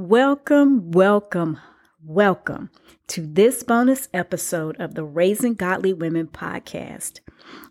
Welcome, welcome, welcome to this bonus episode of the Raising Godly Women podcast.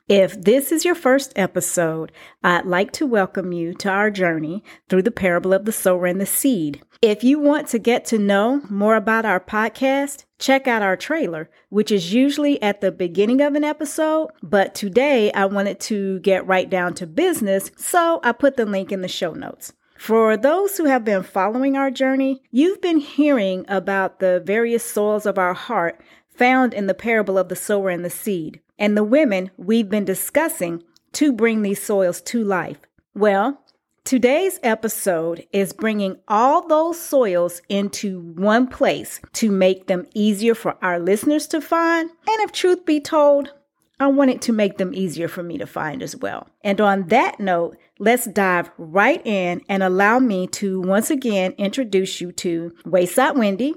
If this is your first episode, I'd like to welcome you to our journey through the parable of the sower and the seed. If you want to get to know more about our podcast, check out our trailer, which is usually at the beginning of an episode. But today I wanted to get right down to business, so I put the link in the show notes. For those who have been following our journey, you've been hearing about the various soils of our heart found in the parable of the sower and the seed, and the women we've been discussing to bring these soils to life. Well, today's episode is bringing all those soils into one place to make them easier for our listeners to find. And if truth be told, I wanted to make them easier for me to find as well. And on that note, let's dive right in and allow me to once again introduce you to Wayside Wendy,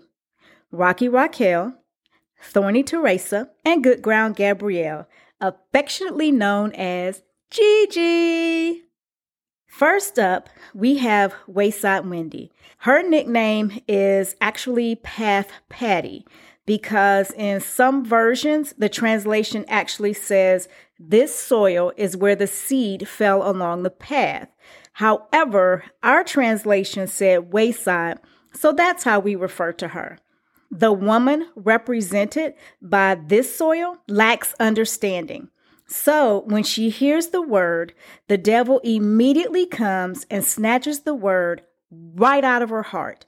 Rocky Raquel, Thorny Teresa, and Good Ground Gabrielle, affectionately known as Gigi. First up, we have Wayside Wendy. Her nickname is actually Path Patty because in some versions, the translation actually says, This soil is where the seed fell along the path. However, our translation said wayside, so that's how we refer to her. The woman represented by this soil lacks understanding. So when she hears the word, the devil immediately comes and snatches the word right out of her heart.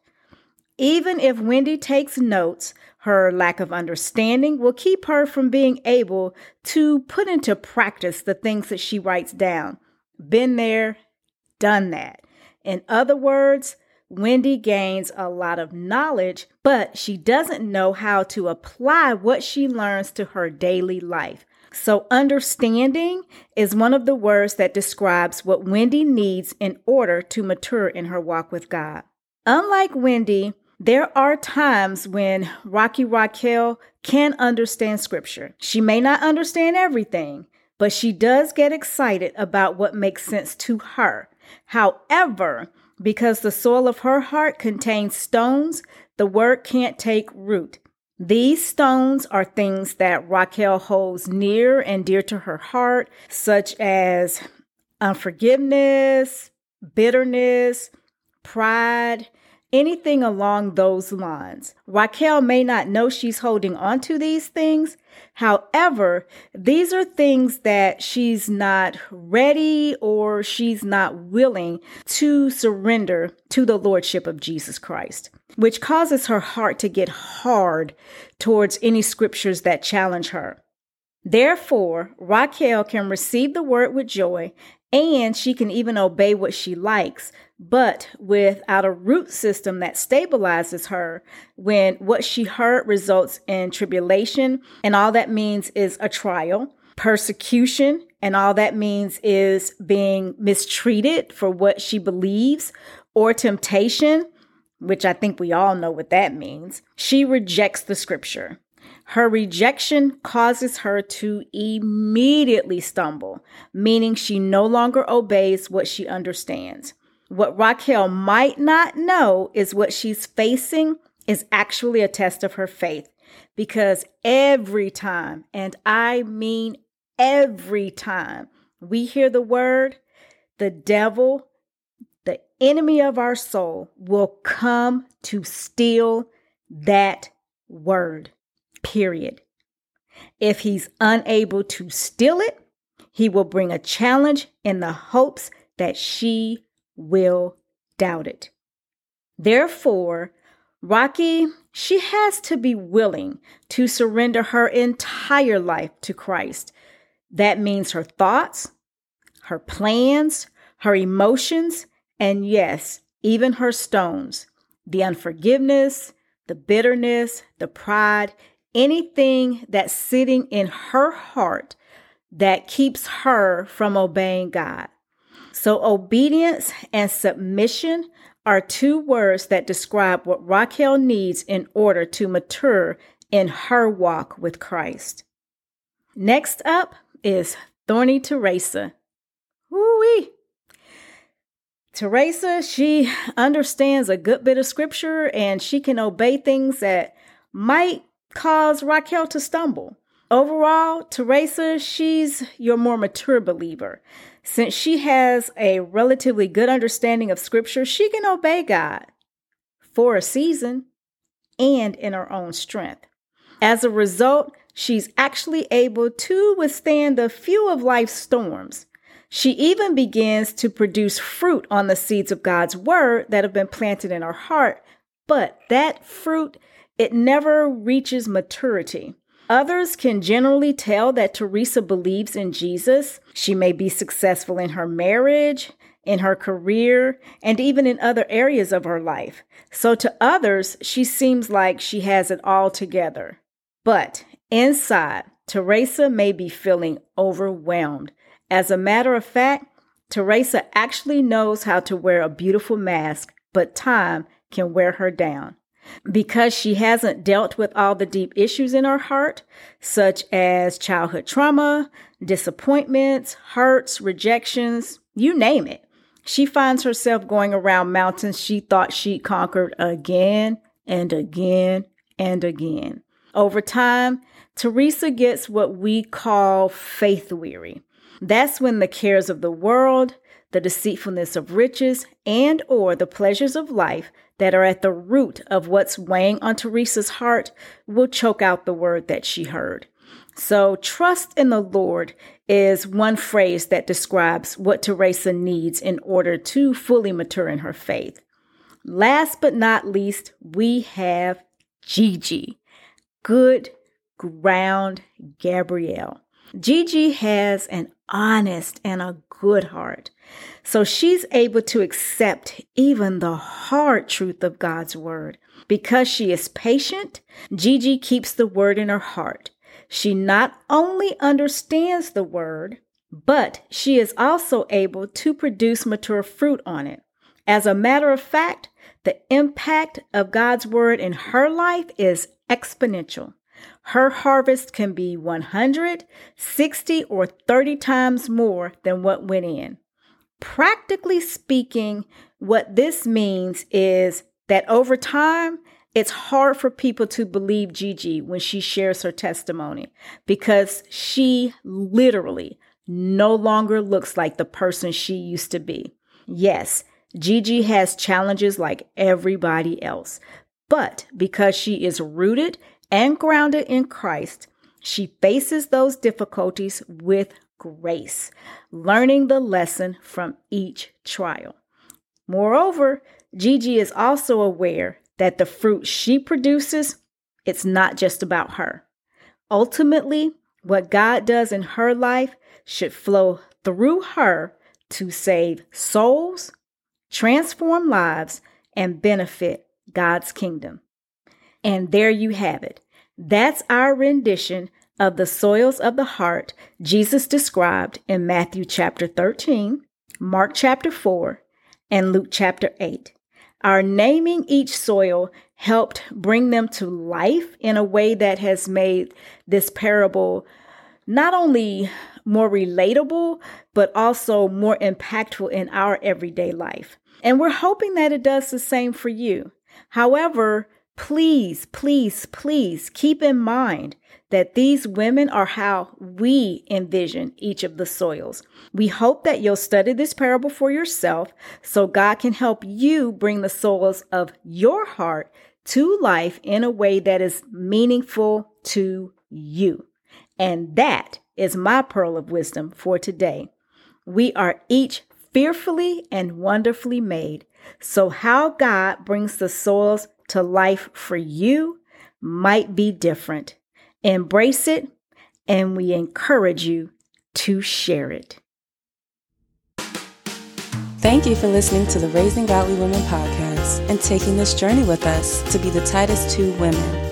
Even if Wendy takes notes, her lack of understanding will keep her from being able to put into practice the things that she writes down. Been there, done that. In other words, Wendy gains a lot of knowledge, but she doesn't know how to apply what she learns to her daily life. So, understanding is one of the words that describes what Wendy needs in order to mature in her walk with God. Unlike Wendy, there are times when Rocky Raquel can understand scripture. She may not understand everything, but she does get excited about what makes sense to her. However, because the soil of her heart contains stones, the word can't take root. These stones are things that Raquel holds near and dear to her heart, such as unforgiveness, bitterness, pride, anything along those lines. Raquel may not know she's holding on to these things. However, these are things that she's not ready or she's not willing to surrender to the Lordship of Jesus Christ, which causes her heart to get hard towards any scriptures that challenge her. Therefore, Raquel can receive the word with joy and she can even obey what she likes, but without a root system that stabilizes her when what she heard results in tribulation, and all that means is a trial, persecution, and all that means is being mistreated for what she believes, or temptation, which I think we all know what that means. She rejects the scripture. Her rejection causes her to immediately stumble, meaning she no longer obeys what she understands. What Raquel might not know is what she's facing is actually a test of her faith because every time, and I mean every time, we hear the word, the devil, the enemy of our soul, will come to steal that word period. If he's unable to steal it, he will bring a challenge in the hopes that she will doubt it. Therefore, Rocky, she has to be willing to surrender her entire life to Christ. That means her thoughts, her plans, her emotions, and yes, even her stones, the unforgiveness, the bitterness, the pride, anything that's sitting in her heart that keeps her from obeying God. So, obedience and submission are two words that describe what Raquel needs in order to mature in her walk with Christ. Next up is Thorny Teresa. Woo-wee. Teresa, she understands a good bit of scripture and she can obey things that might cause Raquel to stumble. Overall, Teresa, she's your more mature believer. Since she has a relatively good understanding of scripture, she can obey God for a season and in her own strength. As a result, she's actually able to withstand a few of life's storms. She even begins to produce fruit on the seeds of God's word that have been planted in her heart, but that fruit, it never reaches maturity. Others can generally tell that Teresa believes in Jesus. She may be successful in her marriage, in her career, and even in other areas of her life. So to others, she seems like she has it all together. But inside, Teresa may be feeling overwhelmed as a matter of fact, Teresa actually knows how to wear a beautiful mask, but time can wear her down. Because she hasn't dealt with all the deep issues in her heart, such as childhood trauma, disappointments, hurts, rejections, you name it. She finds herself going around mountains she thought she'd conquered again and again and again. Over time, Teresa gets what we call faith weary. That's when the cares of the world, the deceitfulness of riches, and or the pleasures of life that are at the root of what's weighing on Teresa's heart will choke out the word that she heard. So, trust in the Lord is one phrase that describes what Teresa needs in order to fully mature in her faith. Last but not least, we have Gigi, good ground Gabrielle. Gigi has an honest and a good heart. So she's able to accept even the hard truth of God's word. Because she is patient, Gigi keeps the word in her heart. She not only understands the word, but she is also able to produce mature fruit on it. As a matter of fact, the impact of God's word in her life is exponential. Her harvest can be 100, 60, or 30 times more than what went in. Practically speaking, what this means is that over time, it's hard for people to believe Gigi when she shares her testimony because she literally no longer looks like the person she used to be. Yes, Gigi has challenges like everybody else, but because she is rooted and grounded in Christ, she faces those difficulties with grace, learning the lesson from each trial. Moreover, Gigi is also aware that the fruit she produces, it's not just about her. Ultimately, what God does in her life should flow through her to save souls, transform lives, and benefit God's kingdom. And there you have it. That's our rendition of the soils of the heart Jesus described in Matthew chapter 13, Mark chapter 4, and Luke chapter 8. Our naming each soil helped bring them to life in a way that has made this parable not only more relatable, but also more impactful in our everyday life. And we're hoping that it does the same for you. However, Please, please, please keep in mind that these women are how we envision each of the soils. We hope that you'll study this parable for yourself so God can help you bring the soils of your heart to life in a way that is meaningful to you. And that is my pearl of wisdom for today. We are each fearfully and wonderfully made. So, how God brings the soils to life for you might be different. Embrace it, and we encourage you to share it. Thank you for listening to the Raising Godly Women podcast and taking this journey with us to be the Titus 2 women.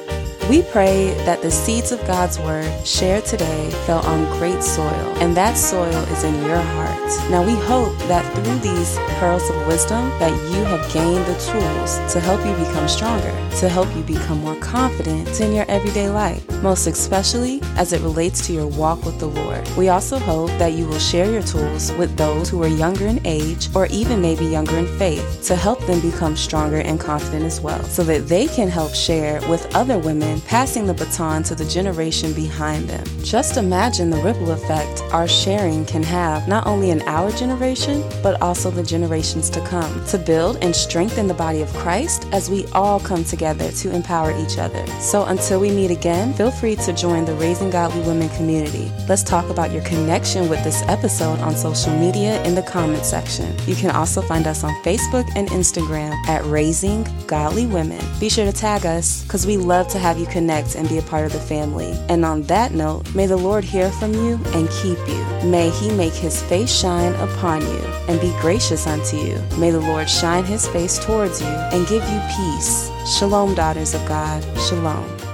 We pray that the seeds of God's Word shared today fell on great soil, and that soil is in your heart. Now we hope that through these pearls of wisdom that you have gained the tools to help you become stronger, to help you become more confident in your everyday life, most especially as it relates to your walk with the Lord. We also hope that you will share your tools with those who are younger in age or even maybe younger in faith to help them become stronger and confident as well, so that they can help share with other women, passing the baton to the generation behind them. Just imagine the ripple effect our sharing can have not only in our generation, but also the generations to come, to build and strengthen the body of Christ as we all come together to empower each other. So until we meet again, feel free to join the Raising Godly Women community. Let's talk about your connection with this episode on social media in the comment section. You can also find us on Facebook and Instagram at Raising Godly Women. Be sure to tag us because we love to have you connect and be a part of the family. And on that note, may the Lord hear from you and keep you. May he make his face shine upon you and be gracious unto you. May the Lord shine his face towards you and give you peace. Shalom, daughters of God. Shalom.